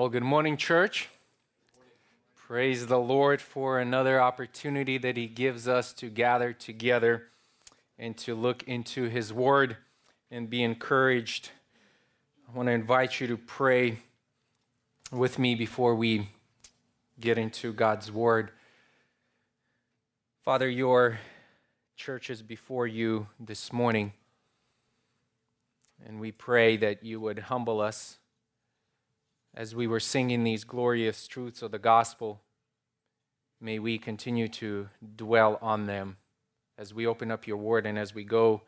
Well, good morning, church. Praise the Lord for another opportunity that He gives us to gather together and to look into His Word and be encouraged. I want to invite you to pray with me before we get into God's Word. Father, your church is before you this morning, and we pray that you would humble us as we were singing these glorious truths of the gospel, may we continue to dwell on them as we open up your word and as we go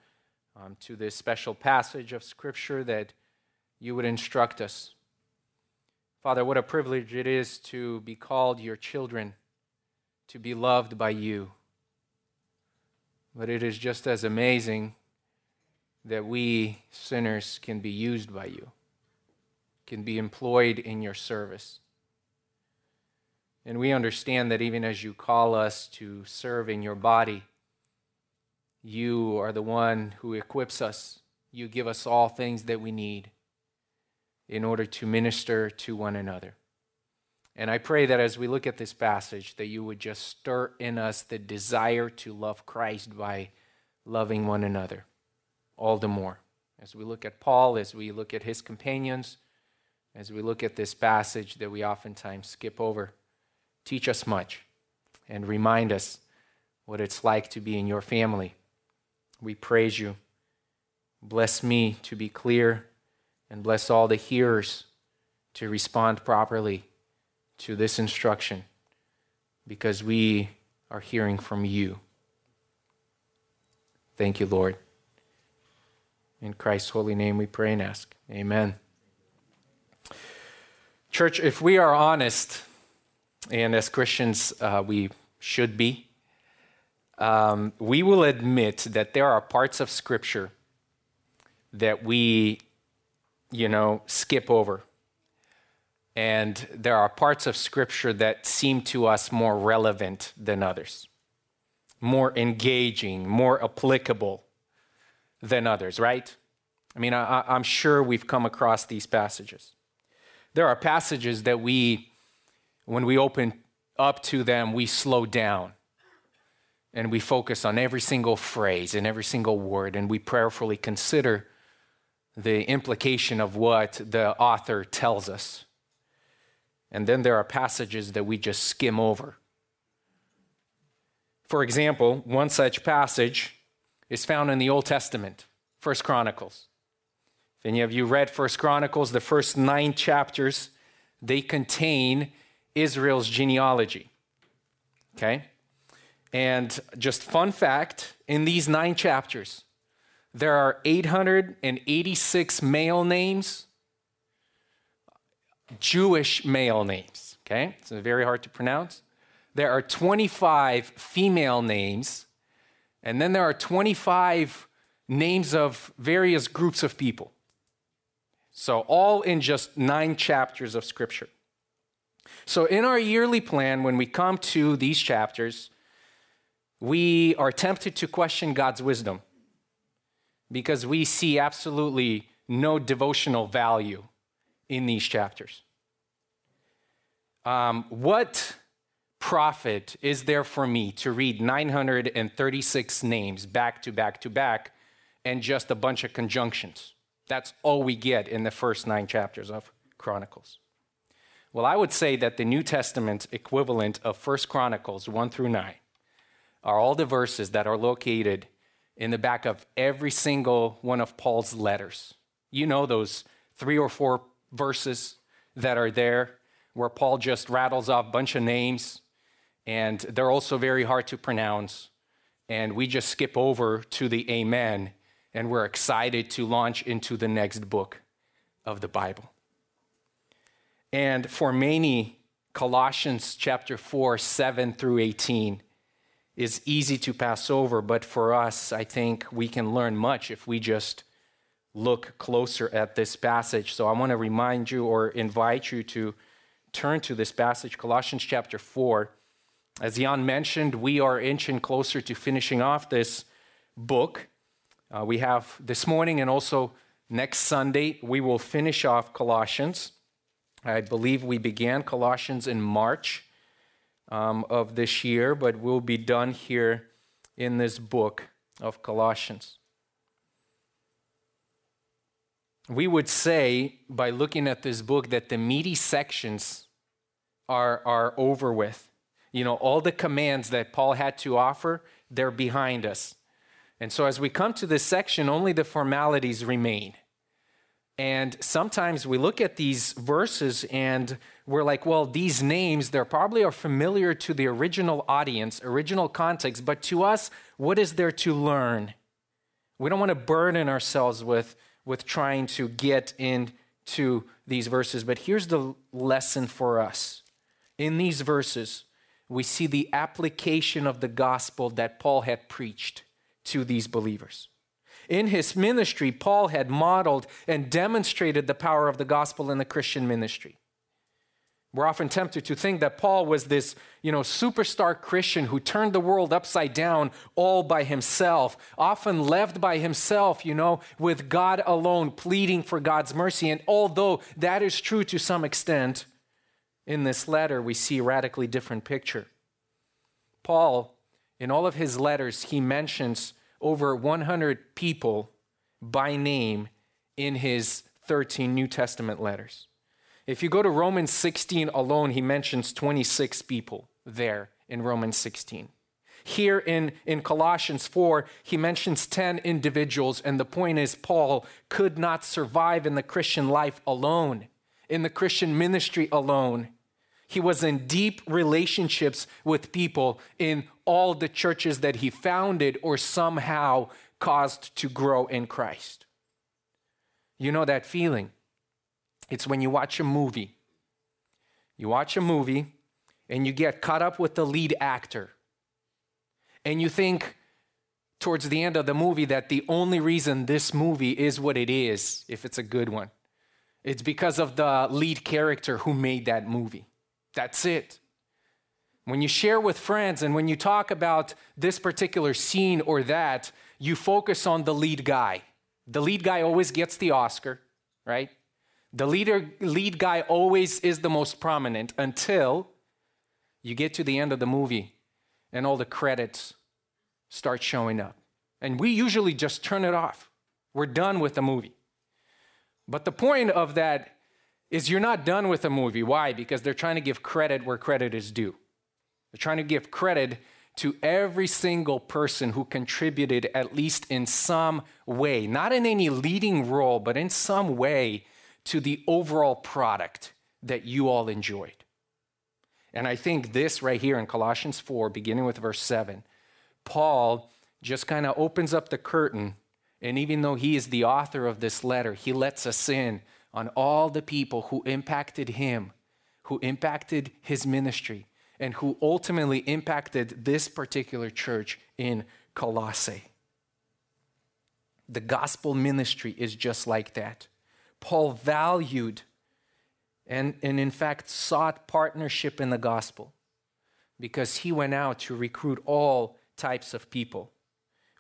um, to this special passage of scripture that you would instruct us. Father, what a privilege it is to be called your children, to be loved by you. But it is just as amazing that we sinners can be used by you can be employed in your service. And we understand that even as you call us to serve in your body, you are the one who equips us. You give us all things that we need in order to minister to one another. And I pray that as we look at this passage, that you would just stir in us the desire to love Christ by loving one another all the more. As we look at Paul, as we look at his companions, as we look at this passage that we oftentimes skip over. Teach us much and remind us what it's like to be in your family. We praise you. Bless me to be clear and bless all the hearers to respond properly to this instruction because we are hearing from you. Thank you, Lord. In Christ's holy name we pray and ask. Amen. Church, if we are honest, and as Christians uh, we should be, um, we will admit that there are parts of Scripture that we, you know, skip over. And there are parts of Scripture that seem to us more relevant than others, more engaging, more applicable than others, right? I mean, I, I'm sure we've come across these passages. There are passages that we, when we open up to them, we slow down and we focus on every single phrase and every single word, and we prayerfully consider the implication of what the author tells us. And then there are passages that we just skim over. For example, one such passage is found in the Old Testament, First Chronicles. If any of you read First Chronicles, the first nine chapters, they contain Israel's genealogy. Okay? And just fun fact in these nine chapters, there are 886 male names, Jewish male names. Okay? It's very hard to pronounce. There are 25 female names, and then there are 25 names of various groups of people. So, all in just nine chapters of Scripture. So, in our yearly plan, when we come to these chapters, we are tempted to question God's wisdom because we see absolutely no devotional value in these chapters. Um, what profit is there for me to read 936 names back to back to back and just a bunch of conjunctions? That's all we get in the first nine chapters of Chronicles. Well, I would say that the New Testament equivalent of First Chronicles 1 through 9 are all the verses that are located in the back of every single one of Paul's letters. You know those three or four verses that are there where Paul just rattles off a bunch of names, and they're also very hard to pronounce. And we just skip over to the amen and we're excited to launch into the next book of the Bible. And for many, Colossians chapter 4, 7 through 18 is easy to pass over, but for us, I think we can learn much if we just look closer at this passage. So I want to remind you or invite you to turn to this passage, Colossians chapter 4. As Jan mentioned, we are inching closer to finishing off this book. Uh, we have this morning and also next Sunday, we will finish off Colossians. I believe we began Colossians in March um, of this year, but we'll be done here in this book of Colossians. We would say, by looking at this book, that the meaty sections are, are over with. You know, all the commands that Paul had to offer, they're behind us. And so as we come to this section, only the formalities remain. And sometimes we look at these verses and we're like, well, these names, they're probably are familiar to the original audience, original context, but to us, what is there to learn? We don't want to burden ourselves with, with trying to get into these verses, but here's the lesson for us. In these verses, we see the application of the gospel that Paul had preached to these believers. In his ministry, Paul had modeled and demonstrated the power of the gospel in the Christian ministry. We're often tempted to think that Paul was this, you know, superstar Christian who turned the world upside down all by himself, often left by himself, you know, with God alone, pleading for God's mercy. And although that is true to some extent, in this letter we see a radically different picture. Paul, in all of his letters, he mentions over 100 people by name in his 13 New Testament letters. If you go to Romans 16 alone, he mentions 26 people there in Romans 16. Here in, in Colossians 4, he mentions 10 individuals, and the point is, Paul could not survive in the Christian life alone, in the Christian ministry alone. He was in deep relationships with people in all the churches that he founded or somehow caused to grow in Christ. You know that feeling. It's when you watch a movie. You watch a movie and you get caught up with the lead actor. And you think towards the end of the movie that the only reason this movie is what it is, if it's a good one, it's because of the lead character who made that movie. That's it. When you share with friends and when you talk about this particular scene or that, you focus on the lead guy. The lead guy always gets the Oscar, right? The leader, lead guy always is the most prominent until you get to the end of the movie and all the credits start showing up. And we usually just turn it off. We're done with the movie. But the point of that is you're not done with the movie. Why? Because they're trying to give credit where credit is due. They're trying to give credit to every single person who contributed, at least in some way, not in any leading role, but in some way, to the overall product that you all enjoyed. And I think this right here in Colossians 4, beginning with verse 7, Paul just kind of opens up the curtain. And even though he is the author of this letter, he lets us in on all the people who impacted him, who impacted his ministry, and who ultimately impacted this particular church in Colossae. The gospel ministry is just like that. Paul valued and, and, in fact, sought partnership in the gospel because he went out to recruit all types of people.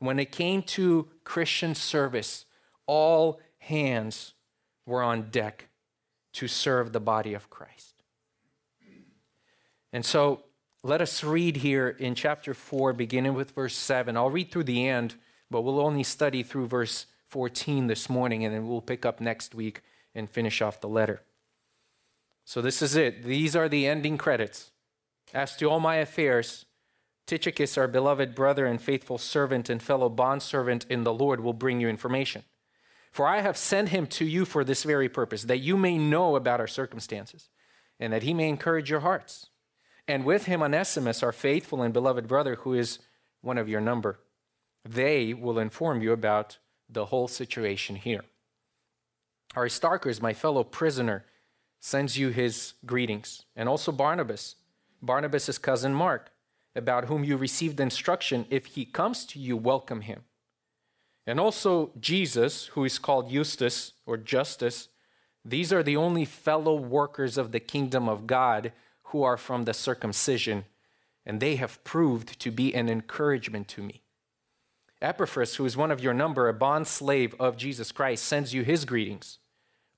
When it came to Christian service, all hands were on deck to serve the body of Christ. And so let us read here in chapter 4, beginning with verse 7. I'll read through the end, but we'll only study through verse 14 this morning, and then we'll pick up next week and finish off the letter. So this is it. These are the ending credits. As to all my affairs, Tychicus, our beloved brother and faithful servant and fellow bondservant in the Lord, will bring you information. For I have sent him to you for this very purpose, that you may know about our circumstances, and that he may encourage your hearts. And with him, Onesimus, our faithful and beloved brother, who is one of your number. They will inform you about the whole situation here. Aristarchus, my fellow prisoner, sends you his greetings, and also Barnabas, Barnabas' cousin Mark, about whom you received instruction. If he comes to you, welcome him. And also Jesus, who is called Justus or Justice. these are the only fellow workers of the kingdom of God who are from the circumcision, and they have proved to be an encouragement to me. Epaphras, who is one of your number, a bond slave of Jesus Christ, sends you his greetings,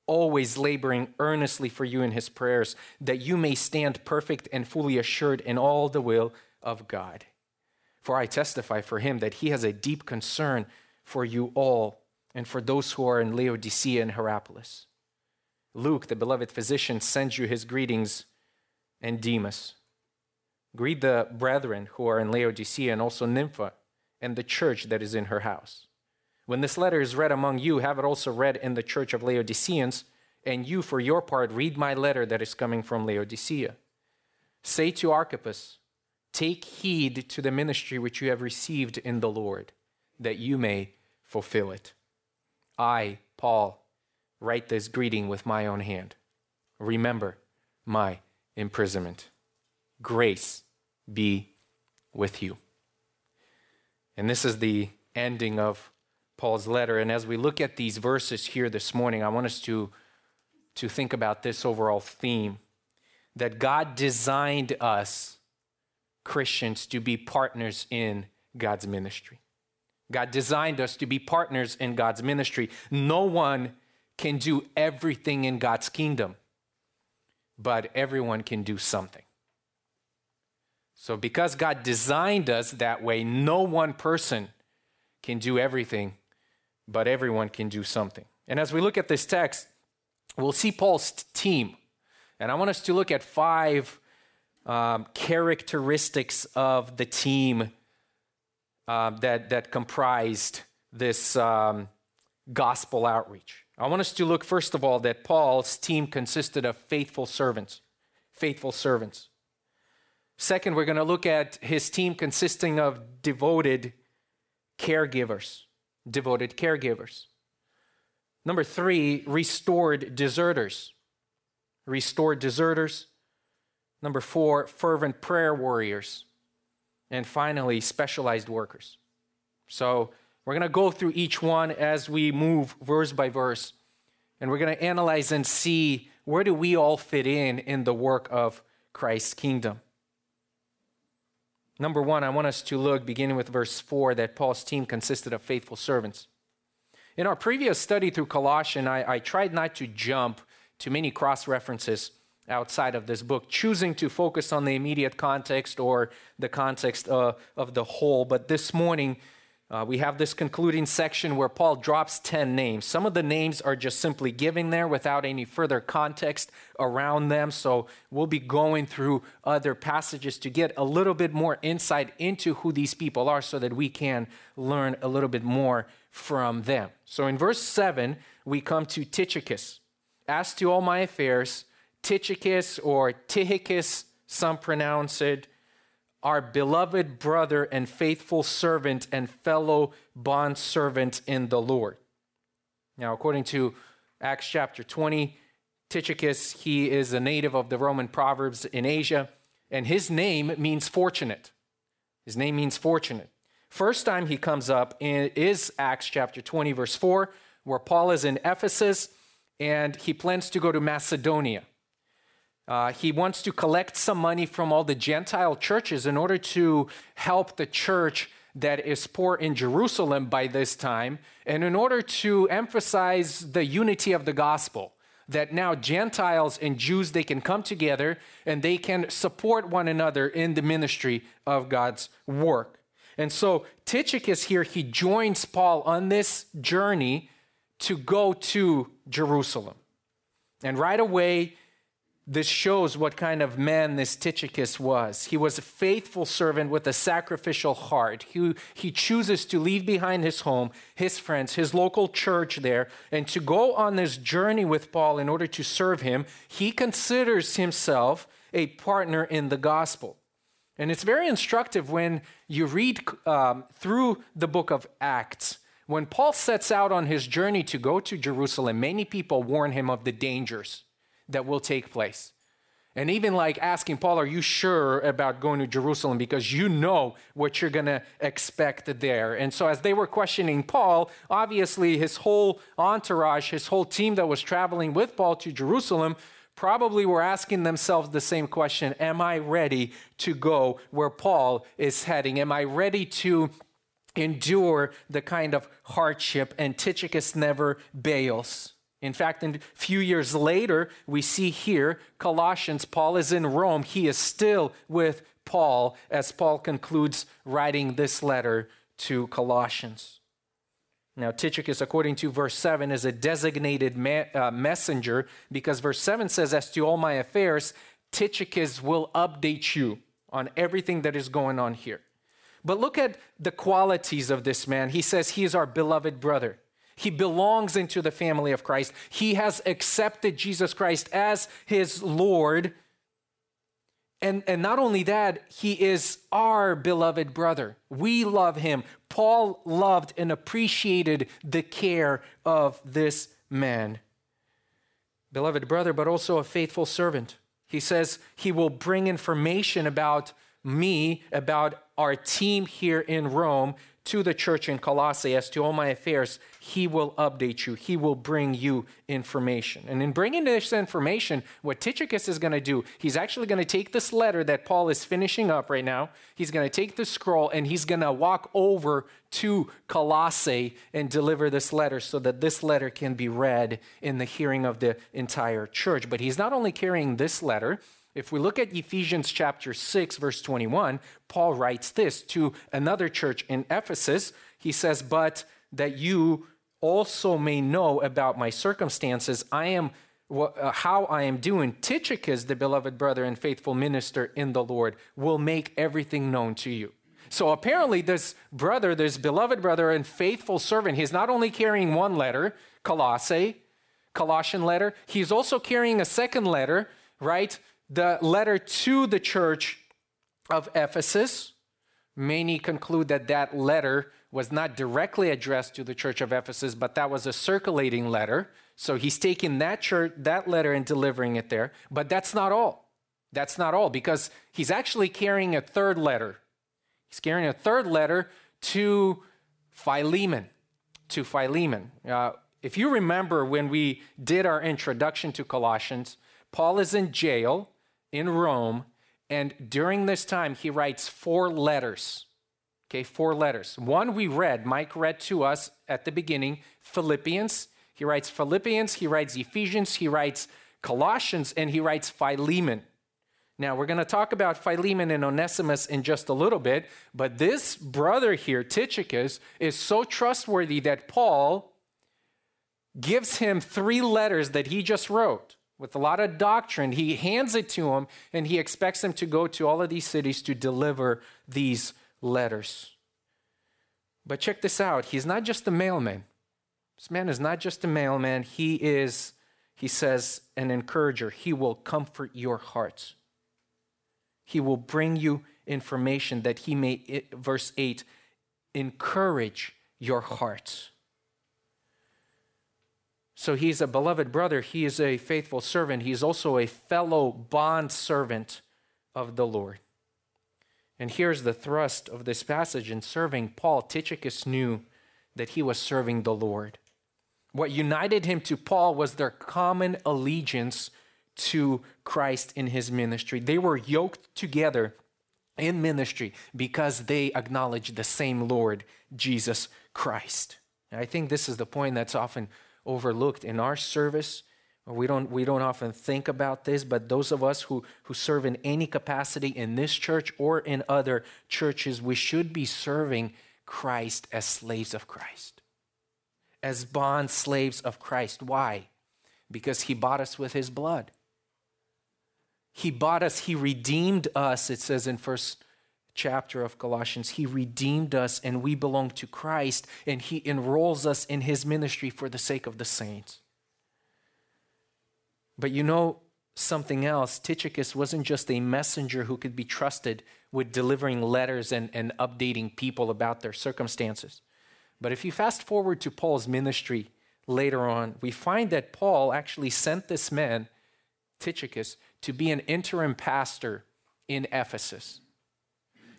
always laboring earnestly for you in his prayers, that you may stand perfect and fully assured in all the will of God. For I testify for him that he has a deep concern for you all and for those who are in Laodicea and Hierapolis. Luke, the beloved physician, sends you his greetings and Demas. Greet the brethren who are in Laodicea and also Nympha and the church that is in her house. When this letter is read among you, have it also read in the church of Laodiceans, and you, for your part, read my letter that is coming from Laodicea. Say to Archippus, Take heed to the ministry which you have received in the Lord, that you may fulfill it. I, Paul, write this greeting with my own hand. Remember my imprisonment. Grace be with you. And this is the ending of Paul's letter. And as we look at these verses here this morning, I want us to, to think about this overall theme that God designed us, Christians, to be partners in God's ministry. God designed us to be partners in God's ministry. No one can do everything in God's kingdom, but everyone can do something. So, because God designed us that way, no one person can do everything, but everyone can do something. And as we look at this text, we'll see Paul's team. And I want us to look at five um, characteristics of the team uh, that, that comprised this um, gospel outreach. I want us to look, first of all, that Paul's team consisted of faithful servants. Faithful servants. Second, we're going to look at his team consisting of devoted caregivers devoted caregivers. Number three, restored deserters. Restored deserters. Number four, fervent prayer warriors. And finally, specialized workers. So we're going to go through each one as we move verse by verse. And we're going to analyze and see where do we all fit in in the work of Christ's kingdom. Number one, I want us to look, beginning with verse 4, that Paul's team consisted of faithful servants. In our previous study through Colossians, I, I tried not to jump to many cross references outside of this book, choosing to focus on the immediate context or the context uh, of the whole. But this morning, uh, we have this concluding section where Paul drops 10 names. Some of the names are just simply given there without any further context around them. So we'll be going through other passages to get a little bit more insight into who these people are so that we can learn a little bit more from them. So in verse 7, we come to Tychicus. As to all my affairs, Tychicus or Tychicus, some pronounce it, our beloved brother and faithful servant and fellow bondservant in the Lord. Now, according to Acts chapter 20, Tychicus, he is a native of the Roman proverbs in Asia, and his name means fortunate. His name means fortunate. First time he comes up is Acts chapter 20, verse 4, where Paul is in Ephesus and he plans to go to Macedonia. Uh, he wants to collect some money from all the Gentile churches in order to help the church that is poor in Jerusalem by this time, and in order to emphasize the unity of the gospel. That now Gentiles and Jews they can come together and they can support one another in the ministry of God's work. And so Tychicus here, he joins Paul on this journey to go to Jerusalem. And right away, this shows what kind of man this Tychicus was. He was a faithful servant with a sacrificial heart. He, he chooses to leave behind his home, his friends, his local church there, and to go on this journey with Paul in order to serve him. He considers himself a partner in the gospel. And it's very instructive when you read um, through the book of Acts. When Paul sets out on his journey to go to Jerusalem, many people warn him of the dangers that will take place. And even like asking Paul, Are you sure about going to Jerusalem? Because you know what you're going to expect there. And so, as they were questioning Paul, obviously his whole entourage, his whole team that was traveling with Paul to Jerusalem, probably were asking themselves the same question Am I ready to go where Paul is heading? Am I ready to endure the kind of hardship? And Tychicus never bails. In fact, a few years later, we see here Colossians, Paul is in Rome. He is still with Paul as Paul concludes writing this letter to Colossians. Now, Tychicus, according to verse 7, is a designated ma- uh, messenger because verse 7 says, As to all my affairs, Tychicus will update you on everything that is going on here. But look at the qualities of this man. He says he is our beloved brother. He belongs into the family of Christ. He has accepted Jesus Christ as his Lord and, and not only that, he is our beloved brother. We love him. Paul loved and appreciated the care of this man. Beloved brother, but also a faithful servant. He says he will bring information about me, about our team here in Rome, to the church in Colossae as to all my affairs, he will update you. He will bring you information. And in bringing this information, what Tychicus is going to do, he's actually going to take this letter that Paul is finishing up right now. He's going to take the scroll and he's going to walk over to Colossae and deliver this letter so that this letter can be read in the hearing of the entire church. But he's not only carrying this letter, if we look at Ephesians chapter 6, verse 21, Paul writes this to another church in Ephesus. He says, But that you also may know about my circumstances, I am uh, how I am doing. Tychicus, the beloved brother and faithful minister in the Lord, will make everything known to you. So apparently, this brother, this beloved brother and faithful servant, he's not only carrying one letter, Colossae, Colossian letter, he's also carrying a second letter, right? The letter to the church of Ephesus. Many conclude that that letter was not directly addressed to the church of Ephesus, but that was a circulating letter. So he's taking that church, that letter and delivering it there. But that's not all. That's not all because he's actually carrying a third letter. He's carrying a third letter to Philemon. To Philemon. Uh, if you remember when we did our introduction to Colossians, Paul is in jail in Rome, and during this time, he writes four letters. Okay, four letters. One we read, Mike read to us at the beginning Philippians. He writes Philippians, he writes Ephesians, he writes Colossians, and he writes Philemon. Now, we're going to talk about Philemon and Onesimus in just a little bit, but this brother here, Tychicus, is so trustworthy that Paul gives him three letters that he just wrote with a lot of doctrine. He hands it to him and he expects him to go to all of these cities to deliver these letters. But check this out he's not just a mailman. This man is not just a mailman, he is, he says, an encourager. He will comfort your hearts. He will bring you information that he may, verse 8, encourage your hearts. So he's a beloved brother. He is a faithful servant. He's also a fellow bond servant of the Lord. And here's the thrust of this passage in serving Paul. Tychicus knew that he was serving the Lord. What united him to Paul was their common allegiance to Christ in his ministry. They were yoked together in ministry because they acknowledged the same Lord, Jesus Christ. And I think this is the point that's often overlooked in our service. We don't, we don't often think about this, but those of us who, who serve in any capacity in this church or in other churches, we should be serving Christ as slaves of Christ, as bond slaves of Christ. Why? Because he bought us with his blood. He bought us, he redeemed us, it says in First chapter of Colossians. He redeemed us and we belong to Christ, and He enrolls us in His ministry for the sake of the saints. But you know something else? Tychicus wasn't just a messenger who could be trusted with delivering letters and, and updating people about their circumstances. But if you fast forward to Paul's ministry later on, we find that Paul actually sent this man, Tychicus, to be an interim pastor in Ephesus.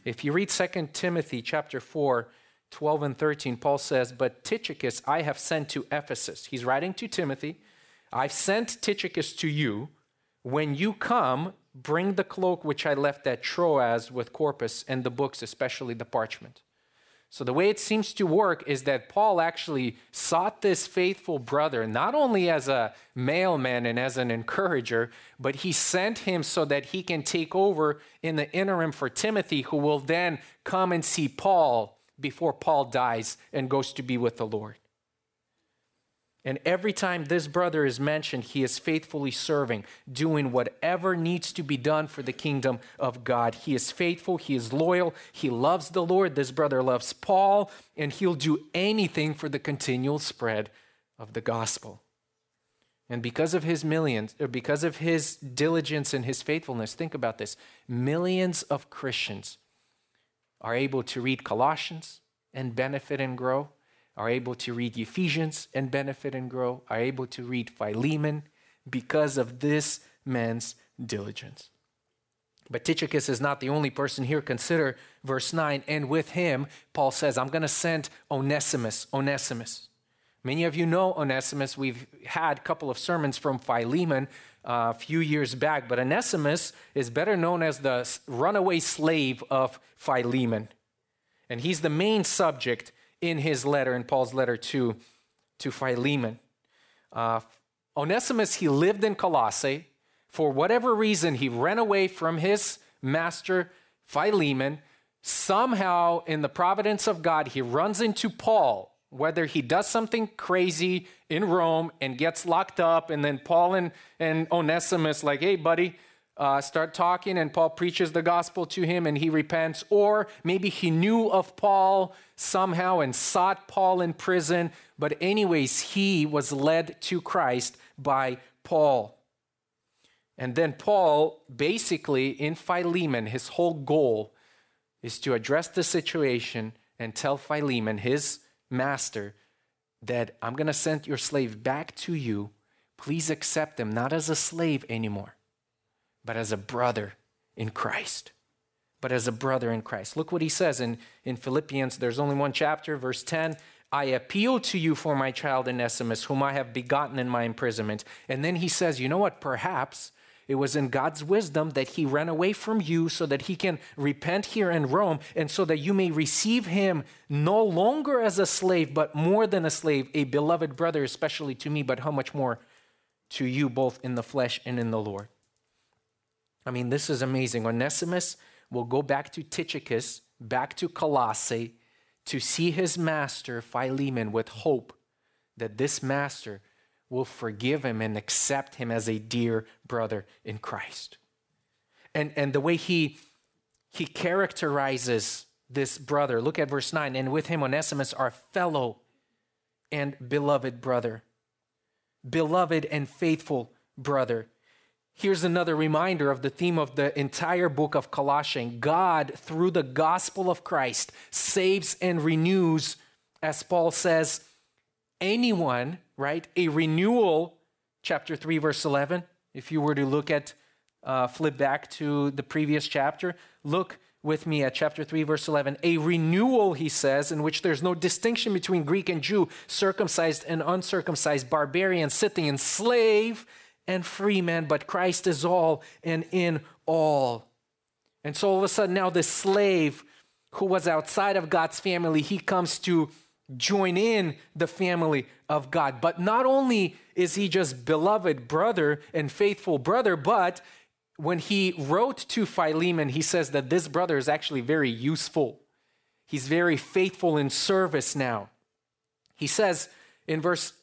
If you read 2 Timothy chapter 4, 12 and 13, Paul says, But Tychicus I have sent to Ephesus. He's writing to Timothy. I've sent Tychicus to you. When you come, bring the cloak which I left at Troas with Carpus and the books, especially the parchment. So, the way it seems to work is that Paul actually sought this faithful brother not only as a mailman and as an encourager, but he sent him so that he can take over in the interim for Timothy, who will then come and see Paul before Paul dies and goes to be with the Lord. And every time this brother is mentioned, he is faithfully serving, doing whatever needs to be done for the kingdom of God. He is faithful, he is loyal, he loves the Lord. This brother loves Paul, and he'll do anything for the continual spread of the gospel. And because of his millions, or because of his diligence and his faithfulness, think about this millions of Christians are able to read Colossians and benefit and grow are able to read Ephesians and benefit and grow, are able to read Philemon because of this man's diligence. But Tychicus is not the only person here. Consider verse 9. And with him, Paul says, I'm going to send Onesimus. Onesimus. Many of you know Onesimus. We've had a couple of sermons from Philemon uh, a few years back, but Onesimus is better known as the runaway slave of Philemon. And he's the main subject in his letter, in Paul's letter to, to Philemon. Uh, Onesimus, he lived in Colossae. For whatever reason, he ran away from his master, Philemon. Somehow, in the providence of God, he runs into Paul, whether he does something crazy in Rome and gets locked up, and then Paul and, and Onesimus, like, hey, buddy, uh, start talking, and Paul preaches the gospel to him and he repents. Or maybe he knew of Paul somehow and sought Paul in prison. But, anyways, he was led to Christ by Paul. And then Paul, basically in Philemon, his whole goal is to address the situation and tell Philemon, his master, that I'm going to send your slave back to you. Please accept him, not as a slave anymore but as a brother in Christ. But as a brother in Christ. Look what he says in, in Philippians. There's only one chapter, verse 10. I appeal to you for my child Onesimus, whom I have begotten in my imprisonment. And then he says, You know what? Perhaps it was in God's wisdom that he ran away from you so that he can repent here in Rome and so that you may receive him no longer as a slave, but more than a slave, a beloved brother, especially to me, but how much more to you, both in the flesh and in the Lord. I mean, this is amazing. Onesimus will go back to Tychicus, back to Colossae, to see his master, Philemon, with hope that this master will forgive him and accept him as a dear brother in Christ. And, and the way he, he characterizes this brother, look at verse 9, and with him Onesimus, our fellow and beloved brother, beloved and faithful brother. Here's another reminder of the theme of the entire book of Colossians. God, through the gospel of Christ, saves and renews, as Paul says, anyone, right? A renewal, chapter 3, verse 11. If you were to look at, uh, flip back to the previous chapter, look with me at chapter 3, verse 11. A renewal, he says, in which there's no distinction between Greek and Jew, circumcised and uncircumcised, barbarian, Scythian, slave and free man, but Christ is all and in all. And so all of a sudden, now this slave who was outside of God's family, he comes to join in the family of God. But not only is he just beloved brother and faithful brother, but when he wrote to Philemon, he says that this brother is actually very useful. He's very faithful in service now. He says in verse,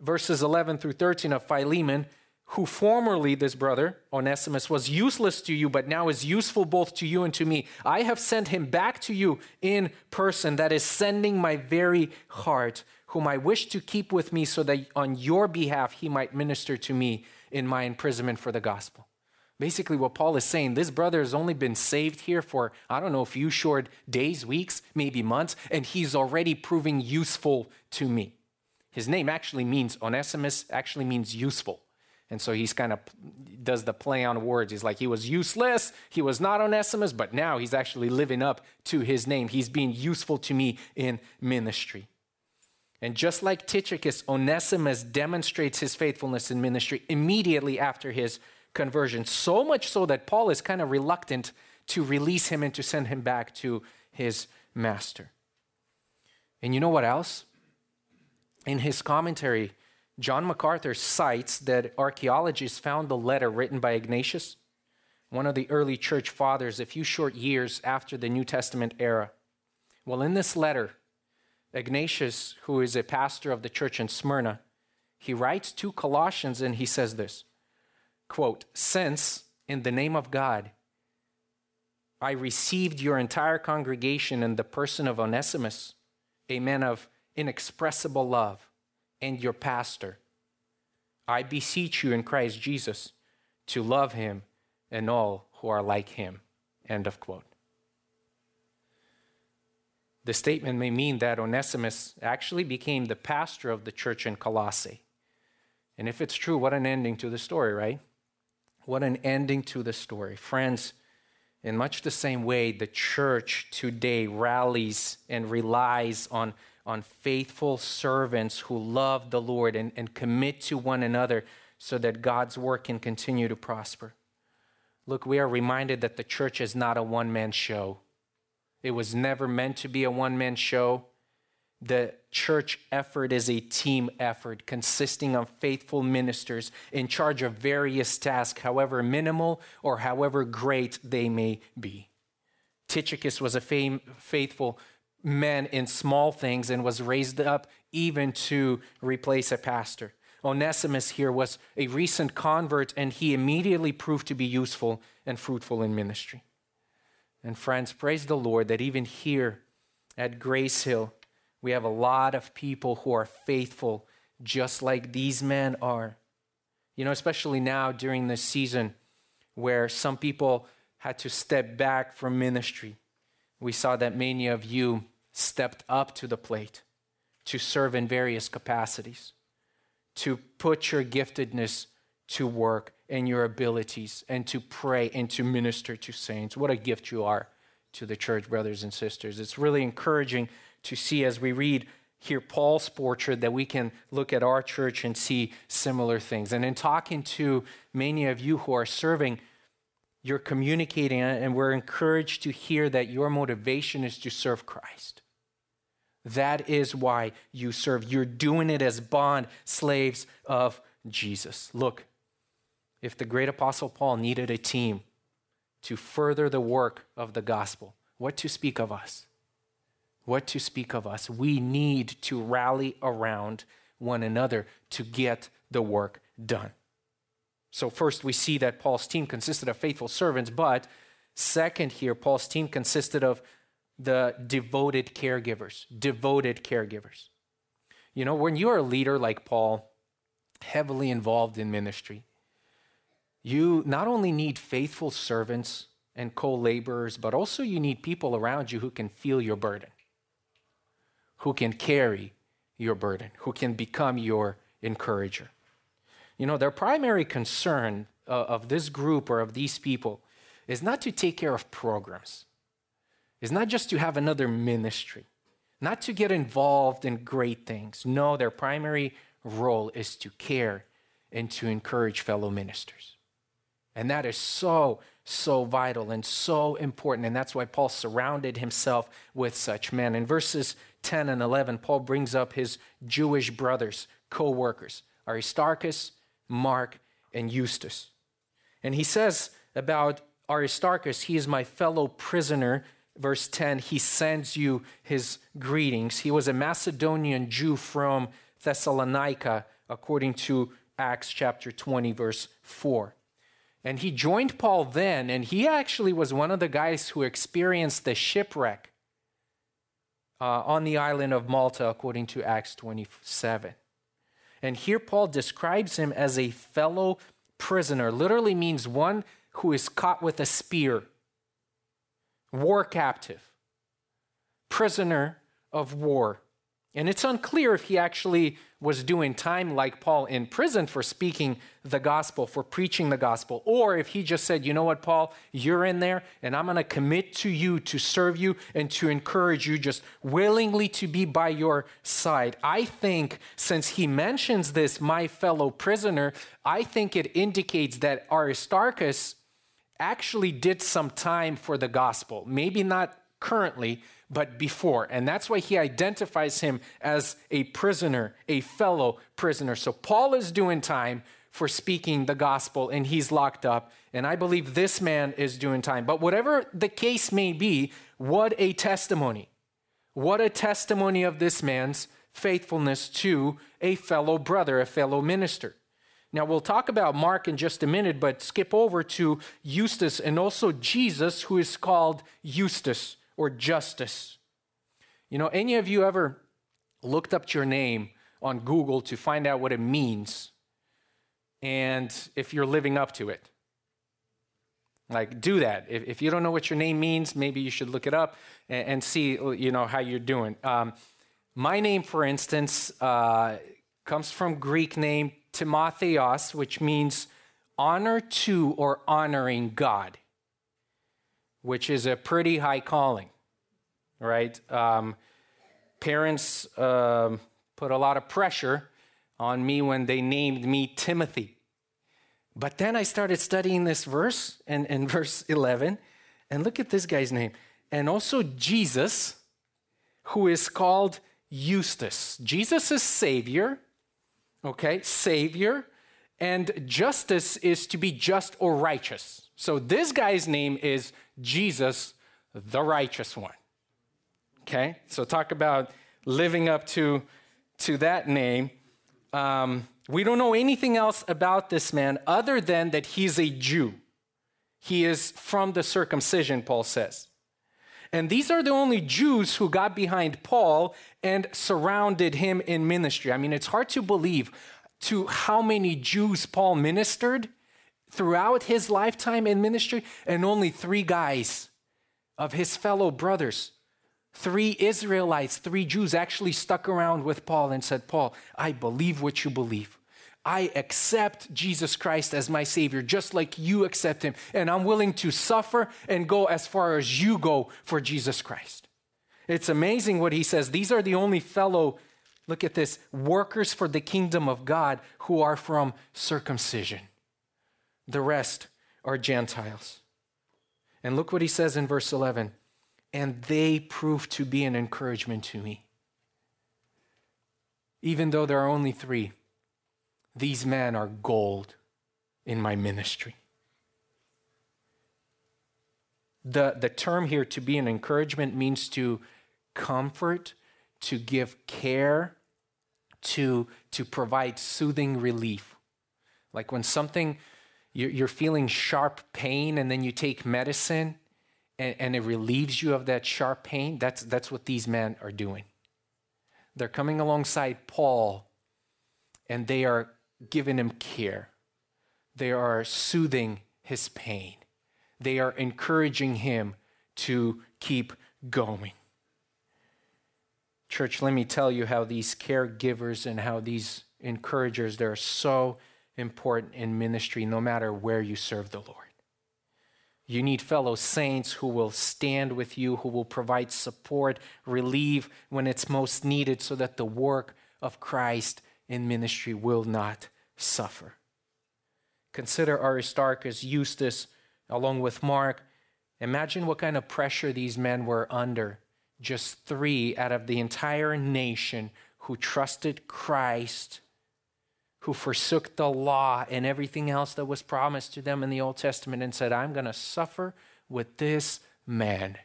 verses 11 through 13 of Philemon, who formerly, this brother, Onesimus, was useless to you, but now is useful both to you and to me. I have sent him back to you in person, that is, sending my very heart, whom I wish to keep with me, so that on your behalf he might minister to me in my imprisonment for the gospel. Basically, what Paul is saying, this brother has only been saved here for, I don't know, a few short days, weeks, maybe months, and he's already proving useful to me. His name actually means, Onesimus actually means useful. And so he's kind of does the play on words. He's like, he was useless, he was not Onesimus, but now he's actually living up to his name. He's being useful to me in ministry. And just like Tychicus, Onesimus demonstrates his faithfulness in ministry immediately after his conversion, so much so that Paul is kind of reluctant to release him and to send him back to his master. And you know what else? In his commentary, John MacArthur cites that archaeologists found the letter written by Ignatius, one of the early church fathers, a few short years after the New Testament era. Well, in this letter, Ignatius, who is a pastor of the church in Smyrna, he writes to Colossians and he says this quote, Since in the name of God I received your entire congregation in the person of Onesimus, a man of inexpressible love, and your pastor, I beseech you in Christ Jesus to love him and all who are like him. End of quote. The statement may mean that Onesimus actually became the pastor of the church in Colossae. And if it's true, what an ending to the story, right? What an ending to the story. Friends, in much the same way, the church today rallies and relies on, on faithful servants who love the Lord and, and commit to one another so that God's work can continue to prosper. Look, we are reminded that the church is not a one man show. It was never meant to be a one man show. The church effort is a team effort consisting of faithful ministers in charge of various tasks, however minimal or however great they may be. Tychicus was a fame, faithful man in small things and was raised up even to replace a pastor. Onesimus here was a recent convert, and he immediately proved to be useful and fruitful in ministry. And friends, praise the Lord that even here at Grace Hill, we have a lot of people who are faithful, just like these men are. You know, especially now during this season where some people had to step back from ministry. We saw that many of you stepped up to the plate to serve in various capacities, to put your giftedness to work and your abilities, and to pray and to minister to saints. What a gift you are to the church, brothers and sisters. It's really encouraging to see as we read here Paul's portrait that we can look at our church and see similar things. And in talking to many of you who are serving, you're communicating, and we're encouraged to hear that your motivation is to serve Christ. That is why you serve. You're doing it as bond slaves of Jesus. Look, if the great apostle Paul needed a team to further the work of the gospel, what to speak of us? what to speak of us. We need to rally around one another to get the work done. So, first, we see that Paul's team consisted of faithful servants, but second, here, Paul's team consisted of the devoted caregivers. Devoted caregivers. You know, when you're a leader like Paul, heavily involved in ministry, you not only need faithful servants and co laborers, but also you need people around you who can feel your burden who can carry your burden, who can become your encourager. You know, their primary concern uh, of this group or of these people is not to take care of programs, is not just to have another ministry, not to get involved in great things. No, their primary role is to care and to encourage fellow ministers. And that is so, so vital and so important. And that's why Paul surrounded himself with such men. In verses 10 and 11, Paul brings up his Jewish brothers, co workers, Aristarchus, Mark, and Justus. And he says about Aristarchus, he is my fellow prisoner. Verse 10, he sends you his greetings. He was a Macedonian Jew from Thessalonica, according to Acts chapter 20, verse 4. And he joined Paul then, and he actually was one of the guys who experienced the shipwreck uh, on the island of Malta, according to Acts 27. And here Paul describes him as a fellow prisoner, literally means one who is caught with a spear, war captive, prisoner of war. And it's unclear if he actually was doing time like Paul in prison for speaking the gospel, for preaching the gospel, or if he just said, you know what, Paul, you're in there, and I'm going to commit to you to serve you and to encourage you, just willingly to be by your side. I think since he mentions this, my fellow prisoner, I think it indicates that Aristarchus actually did some time for the gospel. Maybe not currently, but before. And that's why he identifies him as a prisoner, a fellow prisoner. So Paul is doing time for speaking the gospel and he's locked up. And I believe this man is doing time. But whatever the case may be, what a testimony. What a testimony of this man's faithfulness to a fellow brother, a fellow minister. Now, we'll talk about Mark in just a minute, but skip over to Eustace and also Jesus, who is called Eustace or Justus. You know, any of you ever looked up your name on Google to find out what it means and if you're living up to it? Like, do that. If, if you don't know what your name means, maybe you should look it up and, and see, you know, how you're doing. Um, my name, for instance, uh, comes from Greek name Timotheos, which means honor to or honoring God, which is a pretty high calling, right? Um, parents um, put a lot of pressure on me when they named me Timothy. But then I started studying this verse and, in verse 11, and look at this guy's name. And also Jesus, who is called Eustace. Jesus is Savior, okay? Savior. And justice is to be just or righteous. So this guy's name is Jesus, the righteous one. Okay? So talk about living up to, to that name. Um, we don't know anything else about this man other than that he's a Jew. He is from the circumcision, Paul says. And these are the only Jews who got behind Paul and surrounded him in ministry. I mean, it's hard to believe to how many Jews Paul ministered throughout his lifetime in ministry, and only three guys of his fellow brothers, three Israelites, three Jews actually stuck around with Paul and said, Paul, I believe what you believe. I accept Jesus Christ as my Savior, just like you accept Him. And I'm willing to suffer and go as far as you go for Jesus Christ. It's amazing what he says. These are the only fellow, look at this, workers for the kingdom of God who are from circumcision. The rest are Gentiles. And look what he says in verse 11 and they prove to be an encouragement to me. Even though there are only three, these men are gold in my ministry. The, the term here to be an encouragement means to comfort, to give care, to, to provide soothing relief. Like when something, you're, feeling sharp pain and then you take medicine and, and it relieves you of that sharp pain, that's, that's what these men are doing. They're coming alongside Paul and they are giving him care. They are soothing his pain. They are encouraging him to keep going. Church, let me tell you how these caregivers and how these encouragers, they're so important in ministry no matter where you serve the Lord. You need fellow saints who will stand with you, who will provide support, relief when it's most needed, so that the work of Christ in ministry will not suffer. Consider Aristarchus, Eustace, along with Mark. Imagine what kind of pressure these men were under. Just three out of the entire nation who trusted Christ, who forsook the law and everything else that was promised to them in the Old Testament and said, I'm going to suffer with this man.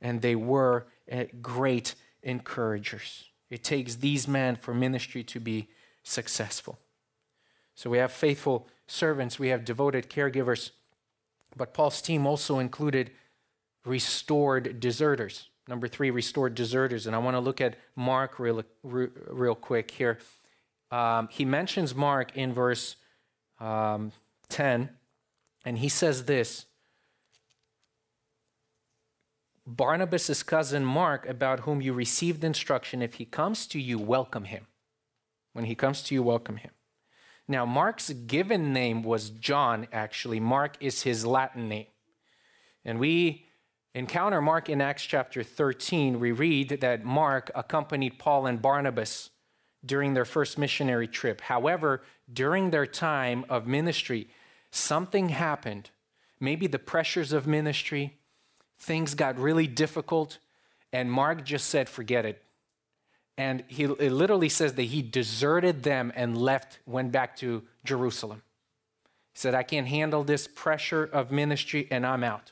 And they were eh, great encouragers. It takes these men for ministry to be successful. So we have faithful servants, we have devoted caregivers, but Paul's team also included restored deserters. Number three, restored deserters. And I want to look at Mark real, real quick here. Um, he mentions Mark in verse um, 10, and he says this Barnabas' cousin Mark, about whom you received instruction, if he comes to you, welcome him. When he comes to you, welcome him. Now, Mark's given name was John, actually. Mark is his Latin name. And we encounter Mark in Acts chapter 13. We read that Mark accompanied Paul and Barnabas during their first missionary trip. However, during their time of ministry, something happened. Maybe the pressures of ministry, things got really difficult. And Mark just said, forget it. And he it literally says that he deserted them and left, went back to Jerusalem. He said, I can't handle this pressure of ministry and I'm out.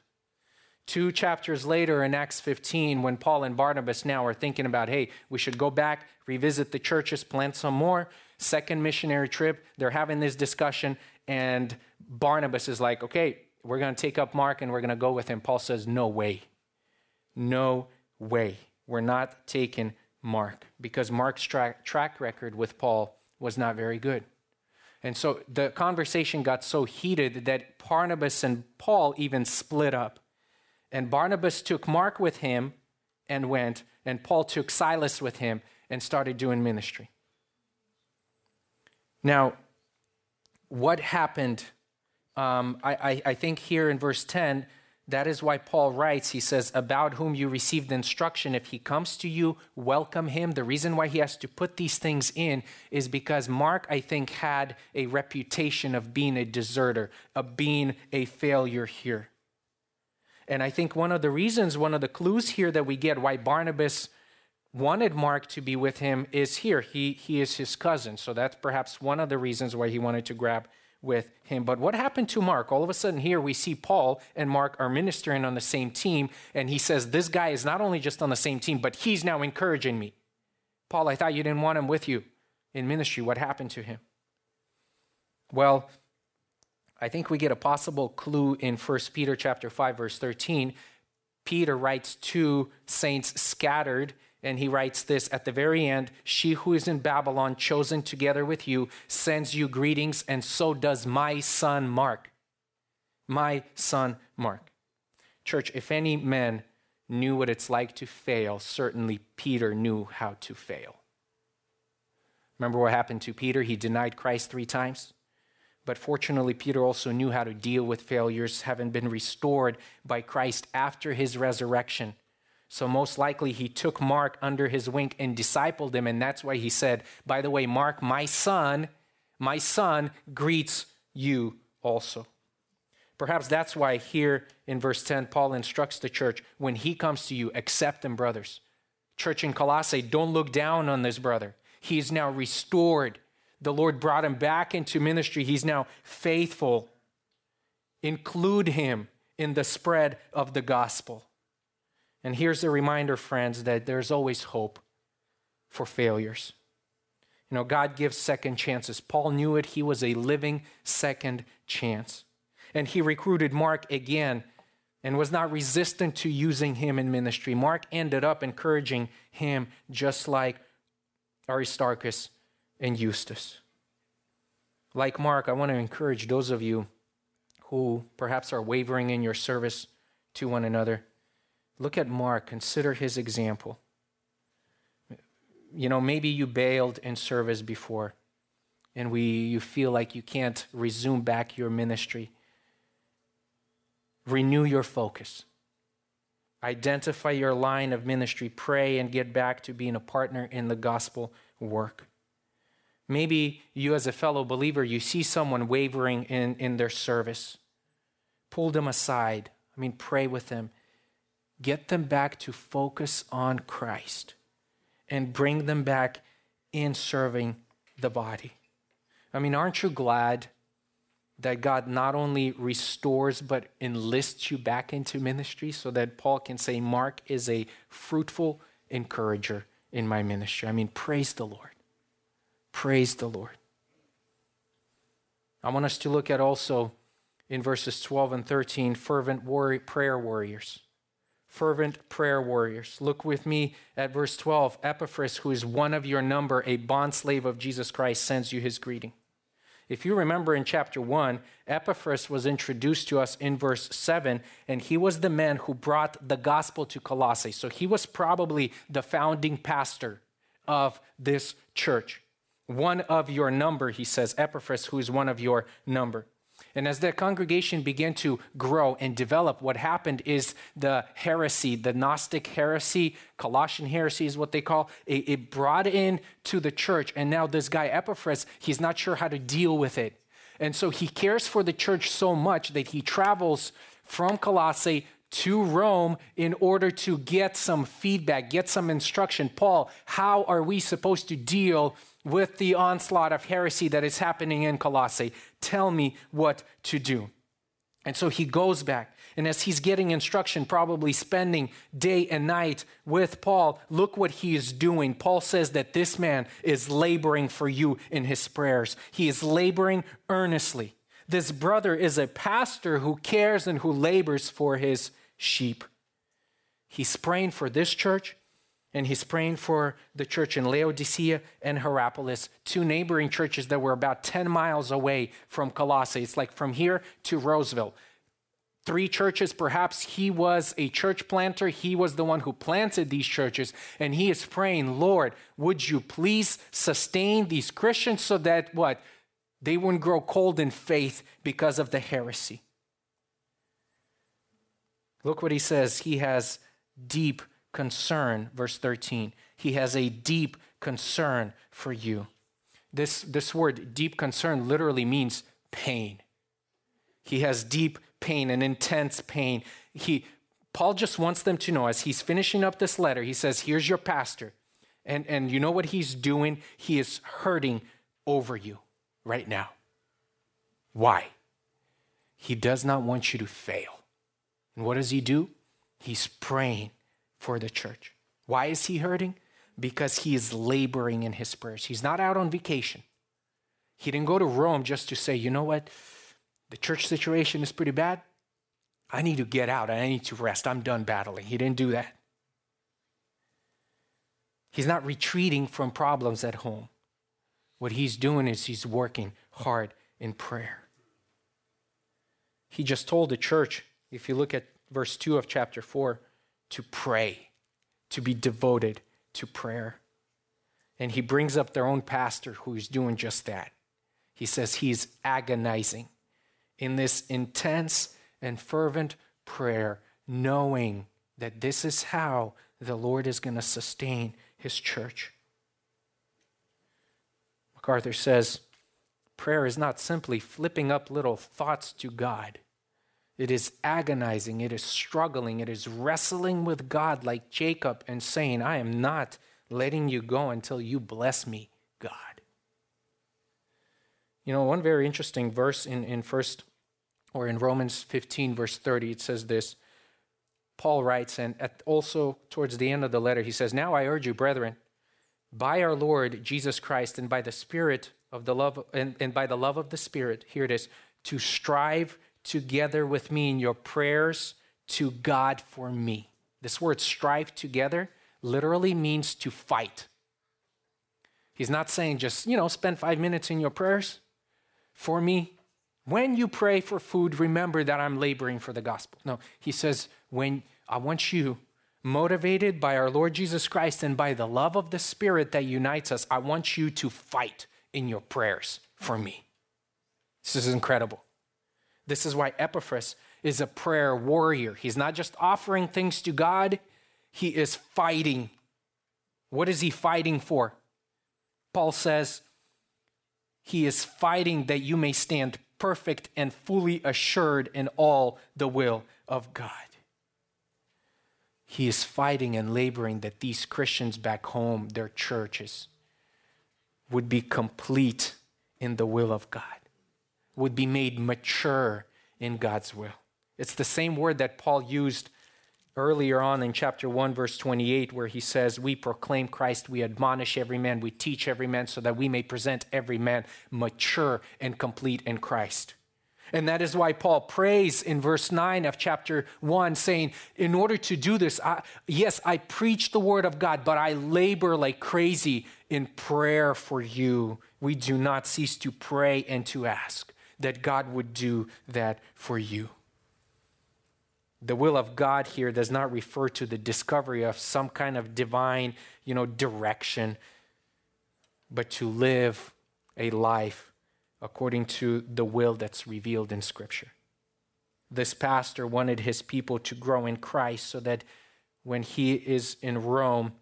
Two chapters later in Acts 15, when Paul and Barnabas now are thinking about, hey, we should go back, revisit the churches, plant some more. Second missionary trip, they're having this discussion, and Barnabas is like, okay, we're going to take up Mark and we're going to go with him. Paul says, no way. No way. We're not taking Mark because Mark's track, track record with Paul was not very good. And so the conversation got so heated that Barnabas and Paul even split up. And Barnabas took Mark with him and went, and Paul took Silas with him and started doing ministry. Now, what happened? Um, I, I, I think here in verse 10, that is why Paul writes, he says, about whom you received instruction. If he comes to you, welcome him. The reason why he has to put these things in is because Mark, I think, had a reputation of being a deserter, of being a failure here. And I think one of the reasons, one of the clues here that we get why Barnabas wanted Mark to be with him is here. He, he is his cousin. So that's perhaps one of the reasons why he wanted to grab with him. But what happened to Mark? All of a sudden, here we see Paul and Mark are ministering on the same team. And he says, This guy is not only just on the same team, but he's now encouraging me. Paul, I thought you didn't want him with you in ministry. What happened to him? Well, I think we get a possible clue in 1 Peter chapter 5 verse 13. Peter writes to saints scattered and he writes this at the very end She who is in Babylon, chosen together with you, sends you greetings, and so does my son Mark. My son Mark. Church, if any man knew what it's like to fail, certainly Peter knew how to fail. Remember what happened to Peter? He denied Christ three times. But fortunately, Peter also knew how to deal with failures, having been restored by Christ after his resurrection. So, most likely, he took Mark under his wing and discipled him. And that's why he said, By the way, Mark, my son, my son greets you also. Perhaps that's why here in verse 10, Paul instructs the church when he comes to you, accept him, brothers. Church in Colossae, don't look down on this brother. He is now restored. The Lord brought him back into ministry. He's now faithful. Include him in the spread of the gospel. And here's a reminder, friends, that there's always hope for failures. You know, God gives second chances. Paul knew it. He was a living second chance. And he recruited Mark again and was not resistant to using him in ministry. Mark ended up encouraging him just like Aristarchus and Eustace. Like Mark, I want to encourage those of you who perhaps are wavering in your service to one another Look at Mark, consider his example. You know, maybe you bailed in service before and we you feel like you can't resume back your ministry. Renew your focus. Identify your line of ministry, pray and get back to being a partner in the gospel work. Maybe you as a fellow believer, you see someone wavering in, in their service. Pull them aside. I mean, pray with them get them back to focus on Christ and bring them back in serving the body. I mean, aren't you glad that God not only restores but enlists you back into ministry so that Paul can say, Mark is a fruitful encourager in my ministry? I mean, praise the Lord. Praise the Lord. I want us to look at also in verses 12 and 13 fervent prayer warriors fervent prayer warriors. Look with me at verse 12. Epaphras, who is one of your number, a bondslave of Jesus Christ, sends you his greeting. If you remember in chapter 1, Epaphras was introduced to us in verse 7, and he was the man who brought the gospel to Colossae. So he was probably the founding pastor of this church. One of your number, he says, Epaphras, who is one of your number. And as the congregation began to grow and develop, what happened is the heresy, the Gnostic heresy, Colossian heresy is what they call, it, it brought in to the church. And now this guy Epaphras, he's not sure how to deal with it. And so he cares for the church so much that he travels from Colossae to Rome in order to get some feedback, get some instruction. Paul, how are we supposed to deal with the onslaught of heresy that is happening in Colossae? Tell me what to do. And so he goes back. And as he's getting instruction, probably spending day and night with Paul, look what he is doing. Paul says that this man is laboring for you in his prayers. He is laboring earnestly. This brother is a pastor who cares and who labors for his sheep. He's praying for this church and he's praying for the church in Laodicea and Hierapolis, two neighboring churches that were about 10 miles away from Colossae. It's like from here to Roseville. Three churches, perhaps he was a church planter. He was the one who planted these churches. And he is praying, Lord, would you please sustain these Christians so that what? They wouldn't grow cold in faith because of the heresy. Look what he says. He has deep concern, verse 13. He has a deep concern for you. This, this word, deep concern, literally means pain. He has deep pain and intense pain. He, Paul just wants them to know as he's finishing up this letter, he says, Here's your pastor. And, and you know what he's doing? He is hurting over you right now. Why? He does not want you to fail. And what does he do? He's praying for the church. Why is he hurting? Because he is laboring in his prayers. He's not out on vacation. He didn't go to Rome just to say, you know what? The church situation is pretty bad. I need to get out I need to rest. I'm done battling. He didn't do that. He's not retreating from problems at home. What he's doing is he's working hard in prayer. He just told the church, if you look at verse 2 of chapter 4, to pray, to be devoted to prayer. And he brings up their own pastor who's doing just that. He says he's agonizing in this intense and fervent prayer, knowing that this is how the Lord is going to sustain his church. MacArthur says prayer is not simply flipping up little thoughts to God. It is agonizing, it is struggling, it is wrestling with God like Jacob and saying, I am not letting you go until you bless me, God. You know, one very interesting verse in, in first or in Romans 15, verse 30, it says this. Paul writes, and at also towards the end of the letter, he says, Now I urge you, brethren, by our Lord Jesus Christ and by the Spirit of the love and, and by the love of the Spirit, here it is, to strive together with me in your prayers to God for me. This word strive together literally means to fight. He's not saying just, you know, spend five minutes in your prayers for me. When you pray for food, remember that I'm laboring for the gospel. No, he says, when I want you motivated by our Lord Jesus Christ and by the love of the Spirit that unites us, I want you to fight in your prayers for me. This is incredible. This is why Epaphras is a prayer warrior. He's not just offering things to God, he is fighting. What is he fighting for? Paul says, he is fighting that you may stand perfect and fully assured in all the will of God. He is fighting and laboring that these Christians back home, their churches, would be complete in the will of God, would be made mature in God's will. It's the same word that Paul used earlier on in chapter 1, verse 28, where he says, We proclaim Christ, we admonish every man, we teach every man, so that we may present every man mature and complete in Christ. And that is why Paul prays in verse 9 of chapter 1, saying, In order to do this, I, yes, I preach the word of God, but I labor like crazy in prayer for you. We do not cease to pray and to ask that God would do that for you. The will of God here does not refer to the discovery of some kind of divine, you know, direction, but to live a life according to the will that's revealed in Scripture. This pastor wanted his people to grow in Christ so that when he is in Rome,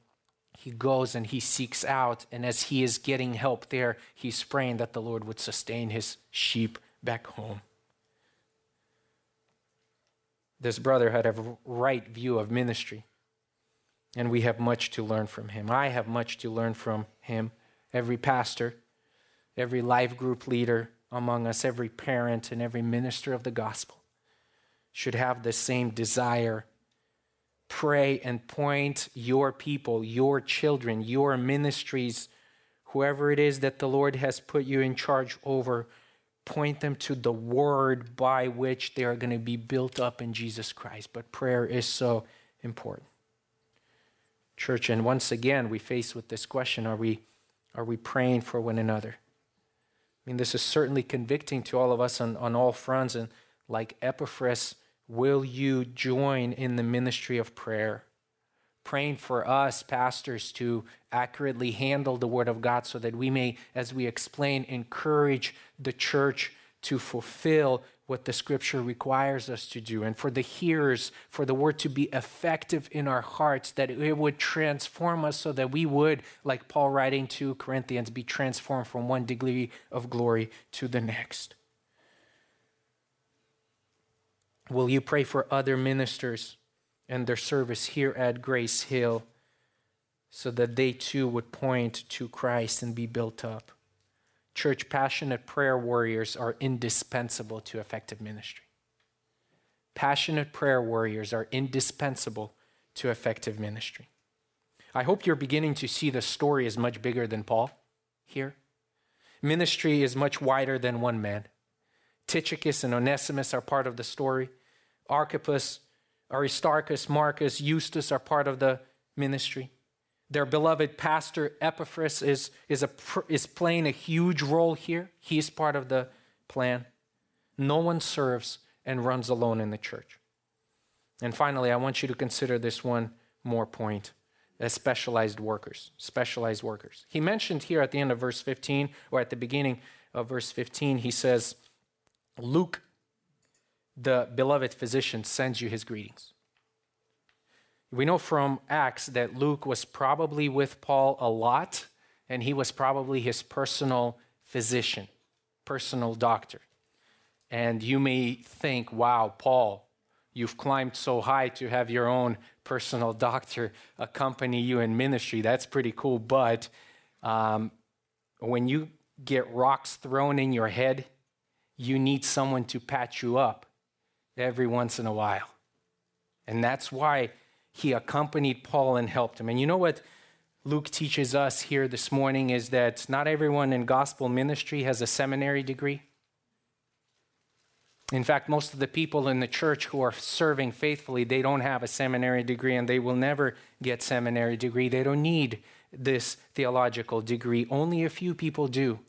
he goes and he seeks out. And as he is getting help there, he's praying that the Lord would sustain his sheep back home. this brother had a right view of ministry, and we have much to learn from him. I have much to learn from him. Every pastor, every life group leader among us, every parent, and every minister of the gospel should have the same desire. Pray and point your people, your children, your ministries, whoever it is that the Lord has put you in charge over, point them to the word by which they are going to be built up in Jesus Christ. But prayer is so important. Church, and once again, we face with this question are we, are we praying for one another? I mean, this is certainly convicting to all of us on, on all fronts. And like Epaphras, Will you join in the ministry of prayer? Praying for us, pastors, to accurately handle the Word of God so that we may, as we explain, encourage the church to fulfill what the Scripture requires us to do. And for the hearers, for the Word to be effective in our hearts, that it would transform us so that we would, like Paul writing to Corinthians, be transformed from one degree of glory to the next. Will you pray for other ministers and their service here at Grace Hill so that they too would point to Christ and be built up? Church, passionate prayer warriors are indispensable to effective ministry. Passionate prayer warriors are indispensable to effective ministry. I hope you're beginning to see the story is much bigger than Paul here. Ministry is much wider than one man. Tychicus and Onesimus are part of the story. Archippus, Aristarchus, Marcus, Eustace are part of the ministry. Their beloved pastor Epaphras is, is, a, is playing a huge role here. He's part of the plan. No one serves and runs alone in the church. And finally, I want you to consider this one more point as specialized workers. Specialized workers. He mentioned here at the end of verse 15, or at the beginning of verse 15, he says, Luke, the beloved physician, sends you his greetings. We know from Acts that Luke was probably with Paul a lot, and he was probably his personal physician, personal doctor. And you may think, wow, Paul, you've climbed so high to have your own personal doctor accompany you in ministry. That's pretty cool. But um, when you get rocks thrown in your head, you need someone to patch you up every once in a while. And that's why he accompanied Paul and helped him. And you know what Luke teaches us here this morning is that not everyone in gospel ministry has a seminary degree. In fact, most of the people in the church who are serving faithfully, they don't have a seminary degree and they will never get seminary degree. They don't need this theological degree. Only a few people do.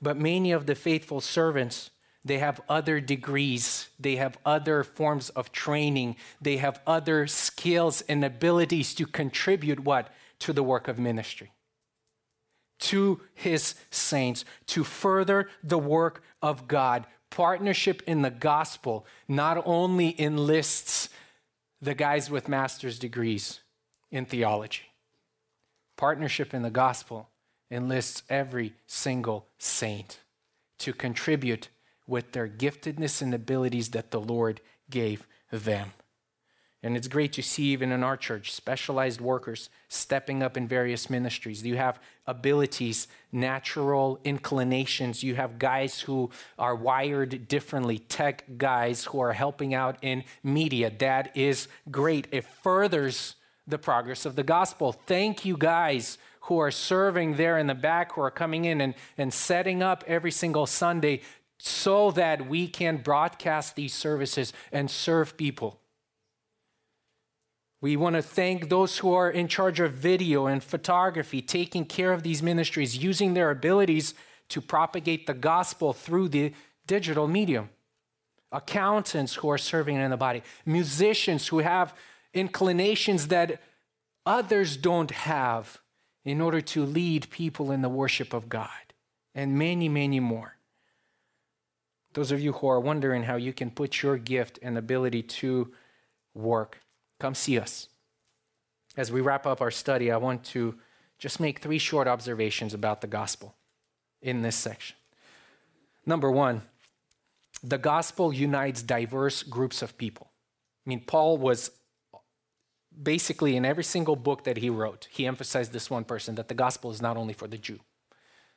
But many of the faithful servants they have other degrees. They have other forms of training. They have other skills and abilities to contribute what? To the work of ministry. To his saints, to further the work of God. Partnership in the gospel not only enlists the guys with master's degrees in theology, partnership in the gospel enlists every single saint to contribute with their giftedness and abilities that the Lord gave them. And it's great to see, even in our church, specialized workers stepping up in various ministries. You have abilities, natural inclinations. You have guys who are wired differently, tech guys who are helping out in media. That is great. It furthers the progress of the gospel. Thank you, guys who are serving there in the back, who are coming in and, and setting up every single Sunday so that we can broadcast these services and serve people. We want to thank those who are in charge of video and photography, taking care of these ministries, using their abilities to propagate the gospel through the digital medium. Accountants who are serving in the body, musicians who have inclinations that others don't have in order to lead people in the worship of God, and many, many more. Those of you who are wondering how you can put your gift and ability to work, come see us. As we wrap up our study, I want to just make three short observations about the gospel in this section. Number one, the gospel unites diverse groups of people. I mean, Paul was basically in every single book that he wrote, he emphasized this one person that the gospel is not only for the Jew,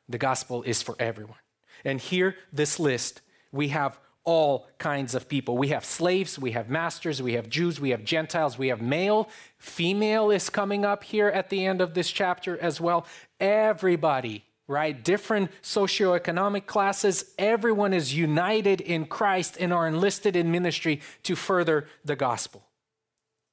the gospel is for everyone. And here, this list, we have all kinds of people. We have slaves, we have masters, we have Jews, we have Gentiles, we have male, female is coming up here at the end of this chapter as well. Everybody, right? Different socioeconomic classes, everyone is united in Christ and are enlisted in ministry to further the gospel.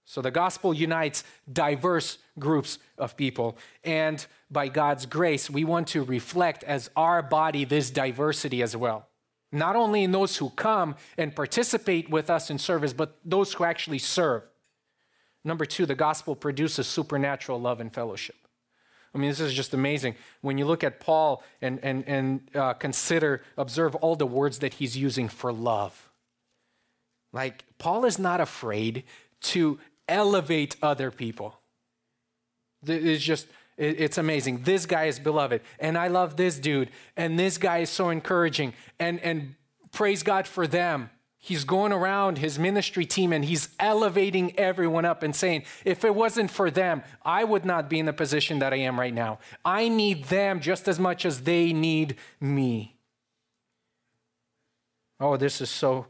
So the gospel unites diverse groups of people. And by God's grace, we want to reflect as our body this diversity as well. Not only in those who come and participate with us in service, but those who actually serve. Number two, the gospel produces supernatural love and fellowship. I mean, this is just amazing. When you look at Paul and, and, and uh, consider, observe all the words that he's using for love. Like, Paul is not afraid to elevate other people. It's just, it's amazing. This guy is beloved, and I love this dude, and this guy is so encouraging, and, and praise God for them. He's going around his ministry team and he's elevating everyone up and saying, if it wasn't for them, I would not be in the position that I am right now. I need them just as much as they need me. Oh, this is so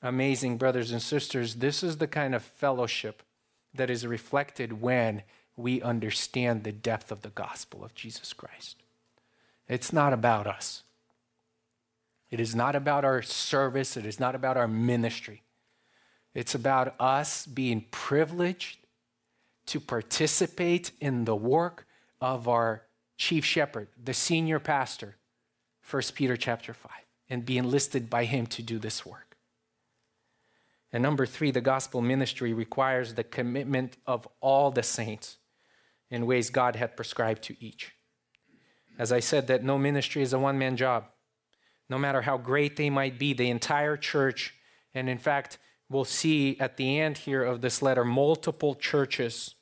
amazing, brothers and sisters. This is the kind of fellowship that is reflected when we understand the depth of the gospel of Jesus Christ. It's not about us. It is not about our service. It is not about our ministry. It's about us being privileged to participate in the work of our chief shepherd, the senior pastor, 1 Peter chapter 5, and be enlisted by him to do this work. And number three, the gospel ministry requires the commitment of all the saints in ways God had prescribed to each. As I said, that no ministry is a one man job. No matter how great they might be, the entire church, and in fact, we'll see at the end here of this letter, multiple churches,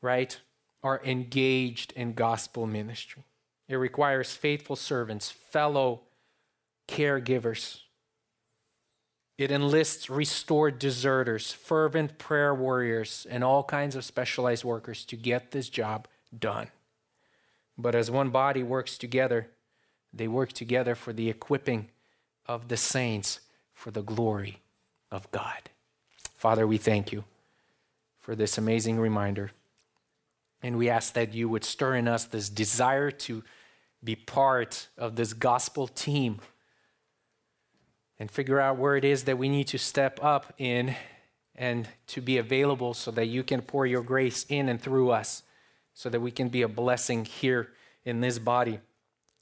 right, are engaged in gospel ministry. It requires faithful servants, fellow caregivers, it enlists restored deserters, fervent prayer warriors, and all kinds of specialized workers to get this job done. But as one body works together, they work together for the equipping of the saints for the glory of God. Father, we thank you for this amazing reminder. And we ask that you would stir in us this desire to be part of this gospel team and figure out where it is that we need to step up in and to be available so that you can pour your grace in and through us so that we can be a blessing here in this body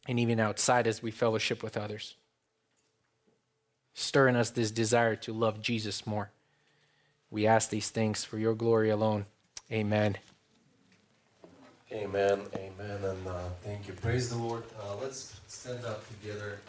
and even outside as we fellowship with others. Stir in us this desire to love Jesus more. We ask these things for your glory alone. Amen. Amen. Amen. And uh, thank you. Praise the Lord. Uh, let's stand up together.